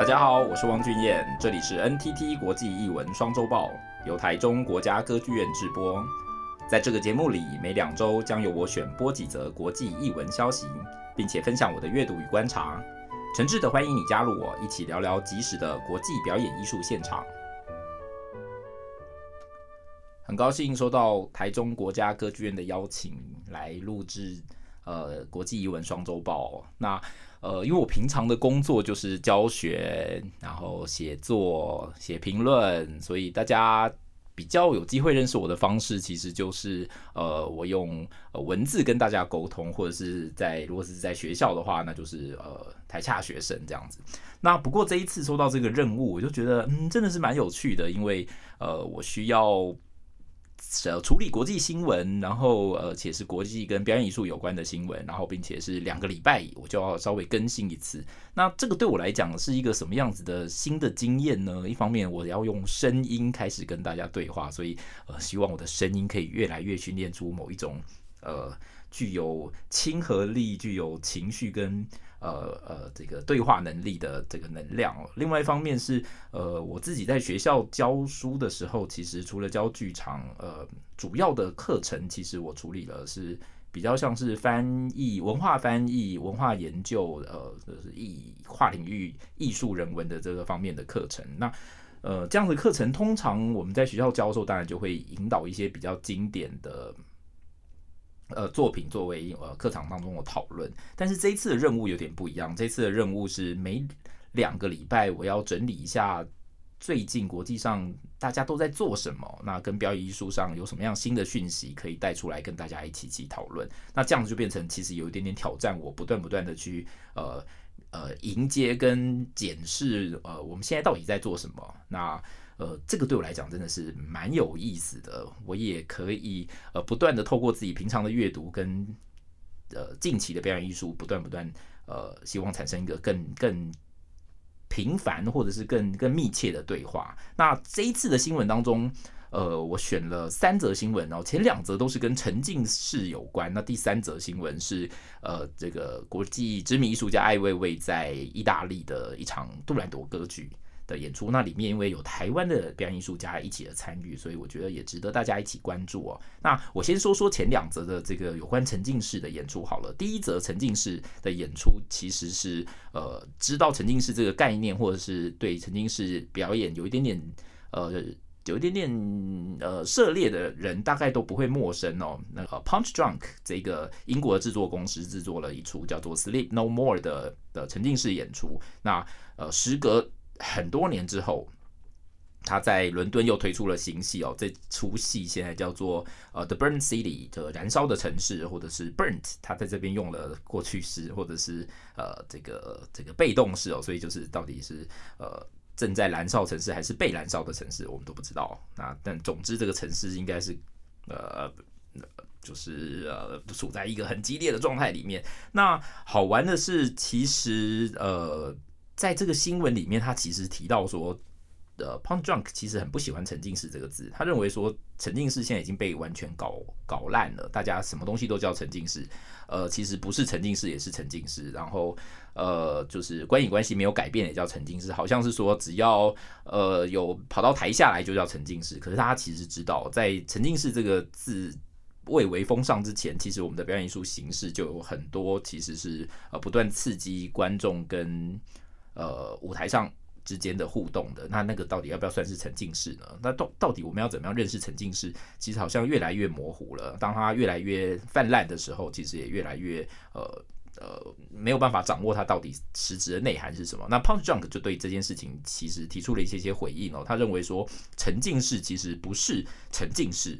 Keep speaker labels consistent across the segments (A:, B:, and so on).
A: 大家好，我是汪俊彦，这里是 NTT 国际艺文双周报，由台中国家歌剧院制播。在这个节目里，每两周将由我选播几则国际艺文消息，并且分享我的阅读与观察。诚挚的欢迎你加入我，一起聊聊即时的国际表演艺术现场。很高兴收到台中国家歌剧院的邀请，来录制呃国际艺文双周报。那呃，因为我平常的工作就是教学，然后写作、写评论，所以大家比较有机会认识我的方式，其实就是呃，我用文字跟大家沟通，或者是在如果是在学校的话，那就是呃台下学生这样子。那不过这一次收到这个任务，我就觉得嗯，真的是蛮有趣的，因为呃，我需要。呃，处理国际新闻，然后呃，且是国际跟表演艺术有关的新闻，然后并且是两个礼拜我就要稍微更新一次。那这个对我来讲是一个什么样子的新的经验呢？一方面我要用声音开始跟大家对话，所以呃，希望我的声音可以越来越训练出某一种呃具有亲和力、具有情绪跟。呃呃，这个对话能力的这个能量。另外一方面是，呃，我自己在学校教书的时候，其实除了教剧场，呃，主要的课程其实我处理了是比较像是翻译、文化翻译、文化研究，呃，就是艺跨领域艺术人文的这个方面的课程。那呃，这样的课程通常我们在学校教授，当然就会引导一些比较经典的。呃，作品作为呃课堂当中的讨论，但是这一次的任务有点不一样。这次的任务是每两个礼拜我要整理一下最近国际上大家都在做什么，那跟表演艺术上有什么样新的讯息可以带出来跟大家一起去讨论。那这样子就变成其实有一点点挑战，我不断不断的去呃呃迎接跟检视呃我们现在到底在做什么。那呃，这个对我来讲真的是蛮有意思的。我也可以呃，不断的透过自己平常的阅读跟呃近期的表演艺术，不断不断呃，希望产生一个更更频繁或者是更更密切的对话。那这一次的新闻当中，呃，我选了三则新闻哦，前两则都是跟沉浸式有关。那第三则新闻是呃，这个国际知名艺术家艾未未在意大利的一场杜兰朵歌剧的演出，那里面因为有台湾的表演艺术家一起的参与，所以我觉得也值得大家一起关注哦。那我先说说前两则的这个有关沉浸式的演出好了。第一则沉浸式的演出其实是呃，知道沉浸式这个概念，或者是对沉浸式表演有一点点呃，有一点点呃涉猎的人，大概都不会陌生哦。那个 Punch Drunk 这个英国制作公司制作了一出叫做 Sleep No More 的的沉浸式演出。那呃，时隔很多年之后，他在伦敦又推出了新戏哦。这出戏现在叫做呃《The Burn City》的燃烧的城市，或者是 Burnt，他在这边用了过去式，或者是呃这个这个被动式哦。所以就是到底是呃正在燃烧城市，还是被燃烧的城市，我们都不知道。那但总之这个城市应该是呃就是呃处在一个很激烈的状态里面。那好玩的是，其实呃。在这个新闻里面，他其实提到说，呃，Punch Drunk 其实很不喜欢沉浸式这个字。他认为说，沉浸式现在已经被完全搞搞烂了，大家什么东西都叫沉浸式。呃，其实不是沉浸式也是沉浸式。然后，呃，就是观影关系没有改变也叫沉浸式。好像是说，只要呃有跑到台下来就叫沉浸式。可是大家其实知道，在沉浸式这个字未为风尚之前，其实我们的表演艺术形式就有很多其实是呃不断刺激观众跟呃，舞台上之间的互动的，那那个到底要不要算是沉浸式呢？那到到底我们要怎么样认识沉浸式？其实好像越来越模糊了。当它越来越泛滥的时候，其实也越来越呃呃没有办法掌握它到底实质的内涵是什么。那 Punch Drunk 就对这件事情其实提出了一些些回应哦。他认为说，沉浸式其实不是沉浸式，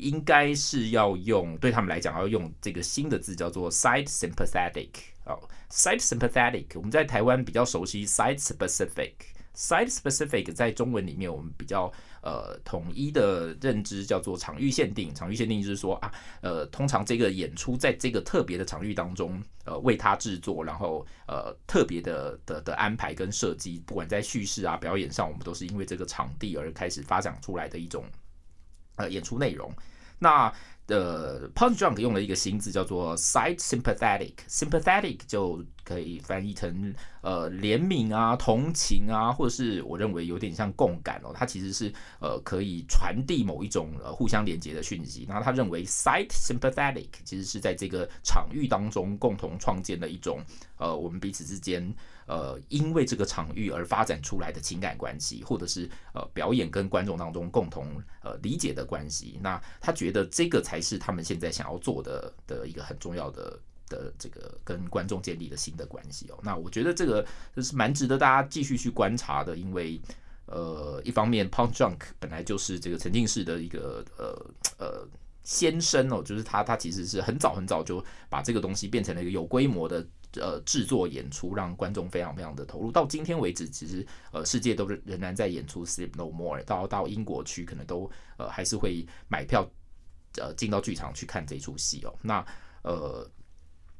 A: 应该是要用对他们来讲要用这个新的字叫做 site sympathetic。哦，site sympathetic，我们在台湾比较熟悉 site specific，site specific 在中文里面我们比较呃统一的认知叫做场域限定。场域限定就是说啊，呃，通常这个演出在这个特别的场域当中，呃，为它制作，然后呃特别的的的安排跟设计，不管在叙事啊表演上，我们都是因为这个场地而开始发展出来的一种呃演出内容。那呃，Punch Drunk 用了一个新字叫做 “sight sympathetic，sympathetic 就可以翻译成呃怜悯啊、同情啊，或者是我认为有点像共感哦。它其实是呃可以传递某一种呃互相连接的讯息。然后他认为 “sight sympathetic 其实是在这个场域当中共同创建的一种呃我们彼此之间呃因为这个场域而发展出来的情感关系，或者是呃表演跟观众当中共同呃理解的关系。那他觉得这个才是他们现在想要做的的一个很重要的。的这个跟观众建立的新的关系哦，那我觉得这个就是蛮值得大家继续去观察的，因为呃，一方面 Punk Junk 本来就是这个沉浸式的一个呃呃先声哦，就是他他其实是很早很早就把这个东西变成了一个有规模的呃制作演出，让观众非常非常的投入。到今天为止，其实呃世界都是仍然在演出 Sleep No More，到到英国去可能都呃还是会买票呃进到剧场去看这出戏哦。那呃。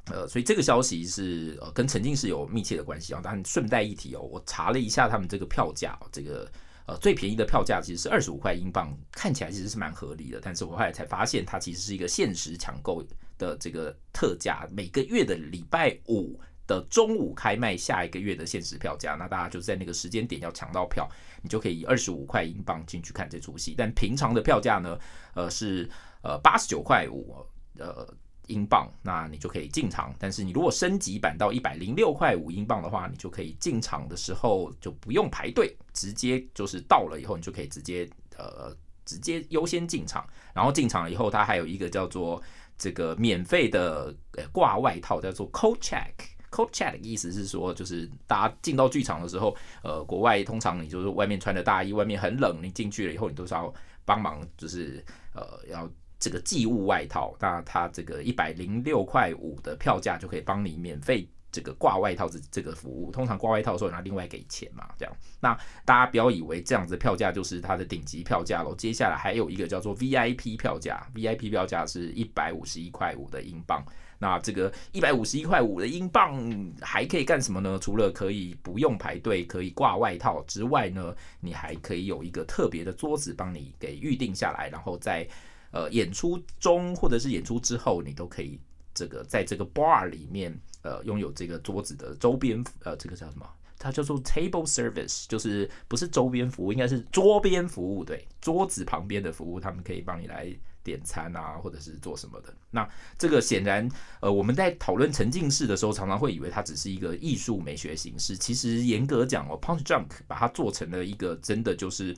A: 呃，所以这个消息是呃跟沉浸式有密切的关系啊。但顺带一提哦，我查了一下他们这个票价，这个呃最便宜的票价其实是二十五块英镑，看起来其实是蛮合理的。但是我后来才发现，它其实是一个限时抢购的这个特价，每个月的礼拜五的中午开卖，下一个月的限时票价。那大家就在那个时间点要抢到票，你就可以以二十五块英镑进去看这出戏。但平常的票价呢，呃是呃八十九块五，呃。英镑，那你就可以进场。但是你如果升级版到一百零六块五英镑的话，你就可以进场的时候就不用排队，直接就是到了以后，你就可以直接呃直接优先进场。然后进场了以后，它还有一个叫做这个免费的呃挂外套，叫做 coat check。coat check 的意思是说，就是大家进到剧场的时候，呃，国外通常你就是外面穿着大衣，外面很冷，你进去了以后，你都是要帮忙，就是呃要。这个寄物外套，那它这个一百零六块五的票价就可以帮你免费这个挂外套这这个服务。通常挂外套的时候，拿另外给钱嘛，这样。那大家不要以为这样子票价就是它的顶级票价喽。接下来还有一个叫做 VIP 票价，VIP 票价是一百五十一块五的英镑。那这个一百五十一块五的英镑还可以干什么呢？除了可以不用排队，可以挂外套之外呢，你还可以有一个特别的桌子帮你给预定下来，然后在。呃，演出中或者是演出之后，你都可以这个在这个 bar 里面，呃，拥有这个桌子的周边，呃，这个叫什么？它叫做 table service，就是不是周边服务，应该是桌边服务，对，桌子旁边的服务，他们可以帮你来点餐啊，或者是做什么的。那这个显然，呃，我们在讨论沉浸式的时候，常常会以为它只是一个艺术美学形式。其实严格讲哦，Punch Junk 把它做成了一个真的就是。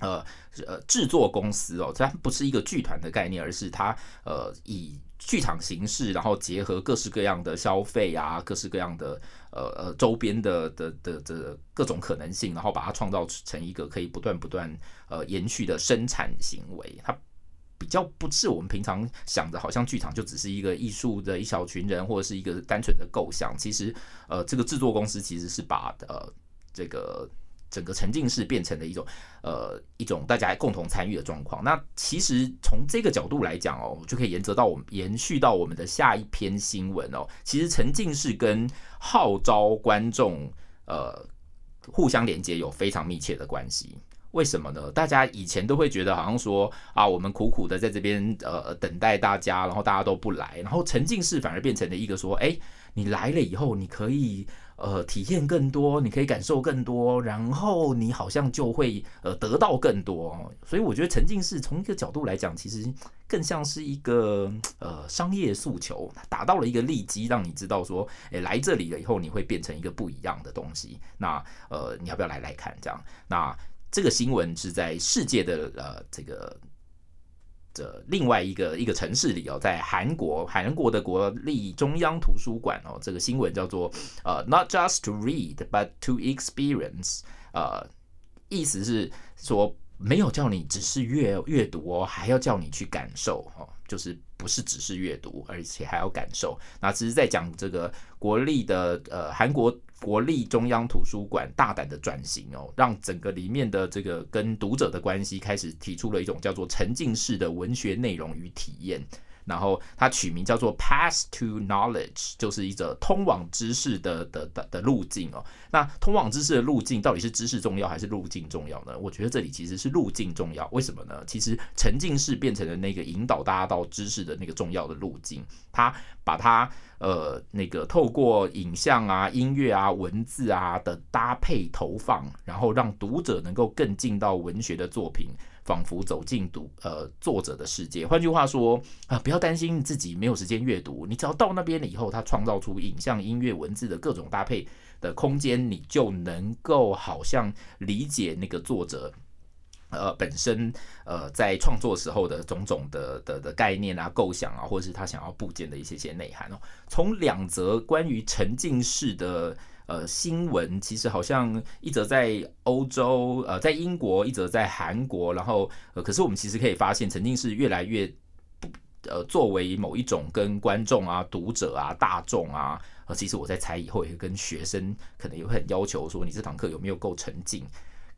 A: 呃呃，制作公司哦，它不是一个剧团的概念，而是它呃以剧场形式，然后结合各式各样的消费啊，各式各样的呃呃周边的的的的各种可能性，然后把它创造成一个可以不断不断呃延续的生产行为。它比较不是我们平常想的，好像剧场就只是一个艺术的一小群人，或者是一个单纯的构想。其实呃，这个制作公司其实是把呃这个。整个沉浸式变成了一种，呃，一种大家共同参与的状况。那其实从这个角度来讲哦，就可以延续到我们延续到我们的下一篇新闻哦。其实沉浸式跟号召观众，呃，互相连接有非常密切的关系。为什么呢？大家以前都会觉得好像说啊，我们苦苦的在这边呃等待大家，然后大家都不来，然后沉浸式反而变成了一个说，哎，你来了以后，你可以。呃，体验更多，你可以感受更多，然后你好像就会呃得到更多。所以我觉得沉浸式从一个角度来讲，其实更像是一个呃商业诉求，达到了一个利基，让你知道说，诶，来这里了以后你会变成一个不一样的东西。那呃，你要不要来来看这样？那这个新闻是在世界的呃这个。的另外一个一个城市里哦，在韩国，韩国的国立中央图书馆哦，这个新闻叫做呃，Not just to read, but to experience，呃，意思是说没有叫你只是阅阅读哦，还要叫你去感受哦，就是。不是只是阅读，而且还要感受。那只是在讲这个国立的呃韩国国立中央图书馆大胆的转型哦，让整个里面的这个跟读者的关系开始提出了一种叫做沉浸式的文学内容与体验。然后它取名叫做 Path to Knowledge，就是一个通往知识的的的的路径哦。那通往知识的路径到底是知识重要还是路径重要呢？我觉得这里其实是路径重要。为什么呢？其实沉浸式变成了那个引导大家到知识的那个重要的路径。它把它呃那个透过影像啊、音乐啊、文字啊的搭配投放，然后让读者能够更进到文学的作品。仿佛走进读呃作者的世界。换句话说啊、不要担心自己没有时间阅读，你只要到那边了以后，他创造出影像、音乐、文字的各种搭配的空间，你就能够好像理解那个作者呃本身呃在创作时候的种种的的的概念啊、构想啊，或者是他想要部件的一些些内涵哦。从两则关于沉浸式的。呃，新闻其实好像一则在欧洲，呃，在英国，一则在韩国，然后呃，可是我们其实可以发现，沉浸式越来越不呃，作为某一种跟观众啊、读者啊、大众啊，呃，其实我在猜以后也会跟学生可能也会很要求说，你这堂课有没有够沉浸？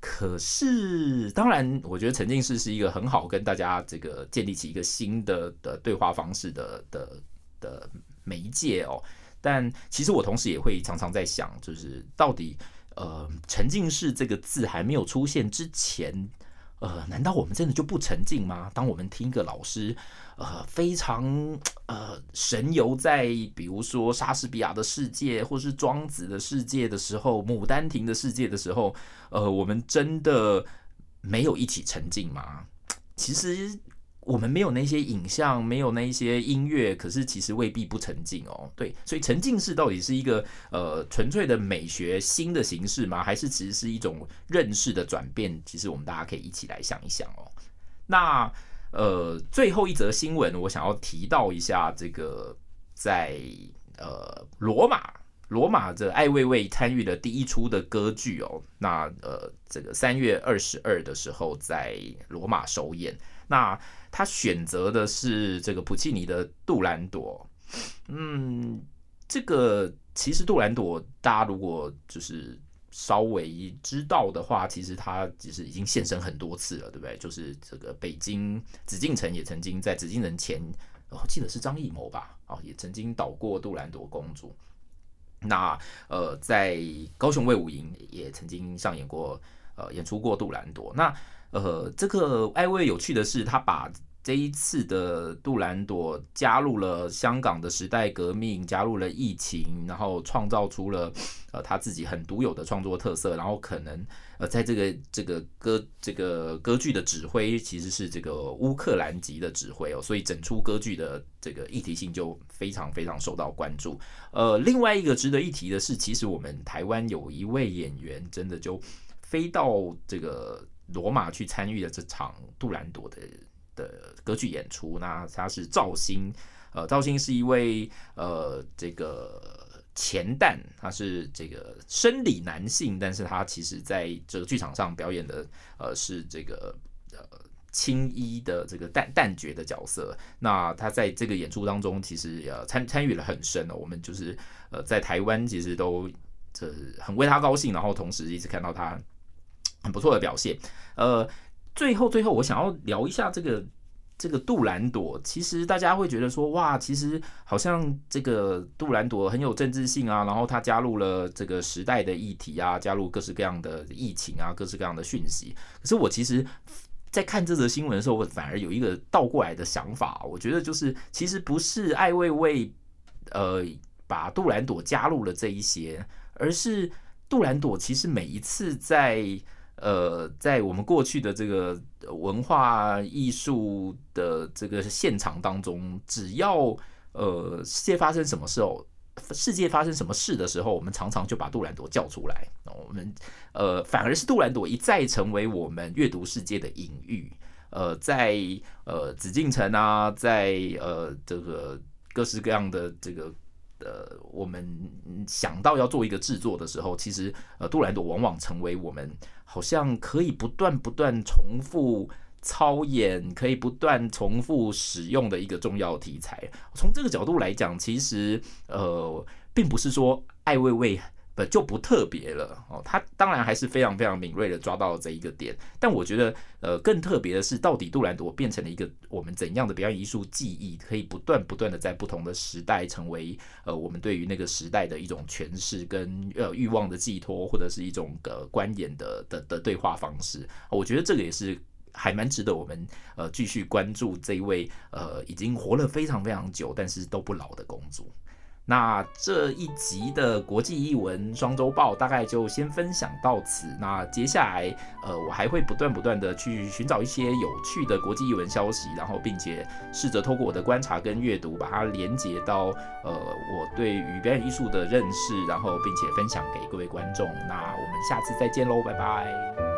A: 可是当然，我觉得沉浸式是一个很好跟大家这个建立起一个新的的对话方式的的的媒介哦。但其实我同时也会常常在想，就是到底，呃，沉浸式这个字还没有出现之前，呃，难道我们真的就不沉浸吗？当我们听一个老师，呃，非常呃神游在，比如说莎士比亚的世界，或是庄子的世界的时候，牡丹亭的世界的时候，呃，我们真的没有一起沉浸吗？其实。我们没有那些影像，没有那一些音乐，可是其实未必不沉浸哦。对，所以沉浸式到底是一个呃纯粹的美学新的形式吗？还是其实是一种认识的转变？其实我们大家可以一起来想一想哦。那呃最后一则新闻，我想要提到一下这个在呃罗马，罗马的艾未未参与了第一出的歌剧哦。那呃这个三月二十二的时候在罗马首演。那他选择的是这个普契尼的《杜兰朵》。嗯，这个其实《杜兰朵》，大家如果就是稍微知道的话，其实他其实已经现身很多次了，对不对？就是这个北京紫禁城也曾经在紫禁城前，哦、记得是张艺谋吧，哦，也曾经导过杜兰朵公主。那呃，在高雄卫武营也曾经上演过，呃，演出过杜兰朵。那呃，这个艾薇有趣的是，他把这一次的杜兰朵加入了香港的时代革命，加入了疫情，然后创造出了呃他自己很独有的创作特色，然后可能呃在这个这个歌这个歌剧的指挥其实是这个乌克兰籍的指挥哦，所以整出歌剧的这个议题性就非常非常受到关注。呃，另外一个值得一提的是，其实我们台湾有一位演员真的就飞到这个。罗马去参与了这场杜兰朵的的歌剧演出，那他是赵鑫，呃，赵鑫是一位呃这个前旦，他是这个生理男性，但是他其实在这个剧场上表演的呃是这个呃青衣的这个旦旦角的角色，那他在这个演出当中其实呃参参与了很深哦，我们就是呃在台湾其实都这很为他高兴，然后同时一直看到他。很不错的表现，呃，最后最后我想要聊一下这个这个杜兰朵。其实大家会觉得说，哇，其实好像这个杜兰朵很有政治性啊，然后他加入了这个时代的议题啊，加入各式各样的疫情啊，各式各样的讯息。可是我其实，在看这则新闻的时候，我反而有一个倒过来的想法，我觉得就是其实不是艾未未呃把杜兰朵加入了这一些，而是杜兰朵其实每一次在呃，在我们过去的这个文化艺术的这个现场当中，只要呃世界发生什么时候，世界发生什么事的时候，我们常常就把杜兰朵叫出来。我们呃，反而是杜兰朵一再成为我们阅读世界的隐喻。呃，在呃紫禁城啊，在呃这个各式各样的这个。呃，我们想到要做一个制作的时候，其实呃，杜兰朵往往成为我们好像可以不断不断重复操演，可以不断重复使用的一个重要题材。从这个角度来讲，其实呃，并不是说艾未未就不特别了哦。他当然还是非常非常敏锐的抓到这一个点，但我觉得呃更特别的是，到底杜兰朵变成了一个我们怎样的表演艺术记忆，可以不断不断的在不同的时代成为呃我们对于那个时代的一种诠释跟呃欲望的寄托，或者是一种的观演的的的对话方式。我觉得这个也是还蛮值得我们呃继续关注这一位呃已经活了非常非常久，但是都不老的公主。那这一集的国际艺文双周报大概就先分享到此。那接下来，呃，我还会不断不断的去寻找一些有趣的国际艺文消息，然后并且试着透过我的观察跟阅读，把它连接到呃我对于表演艺术的认识，然后并且分享给各位观众。那我们下次再见喽，拜拜。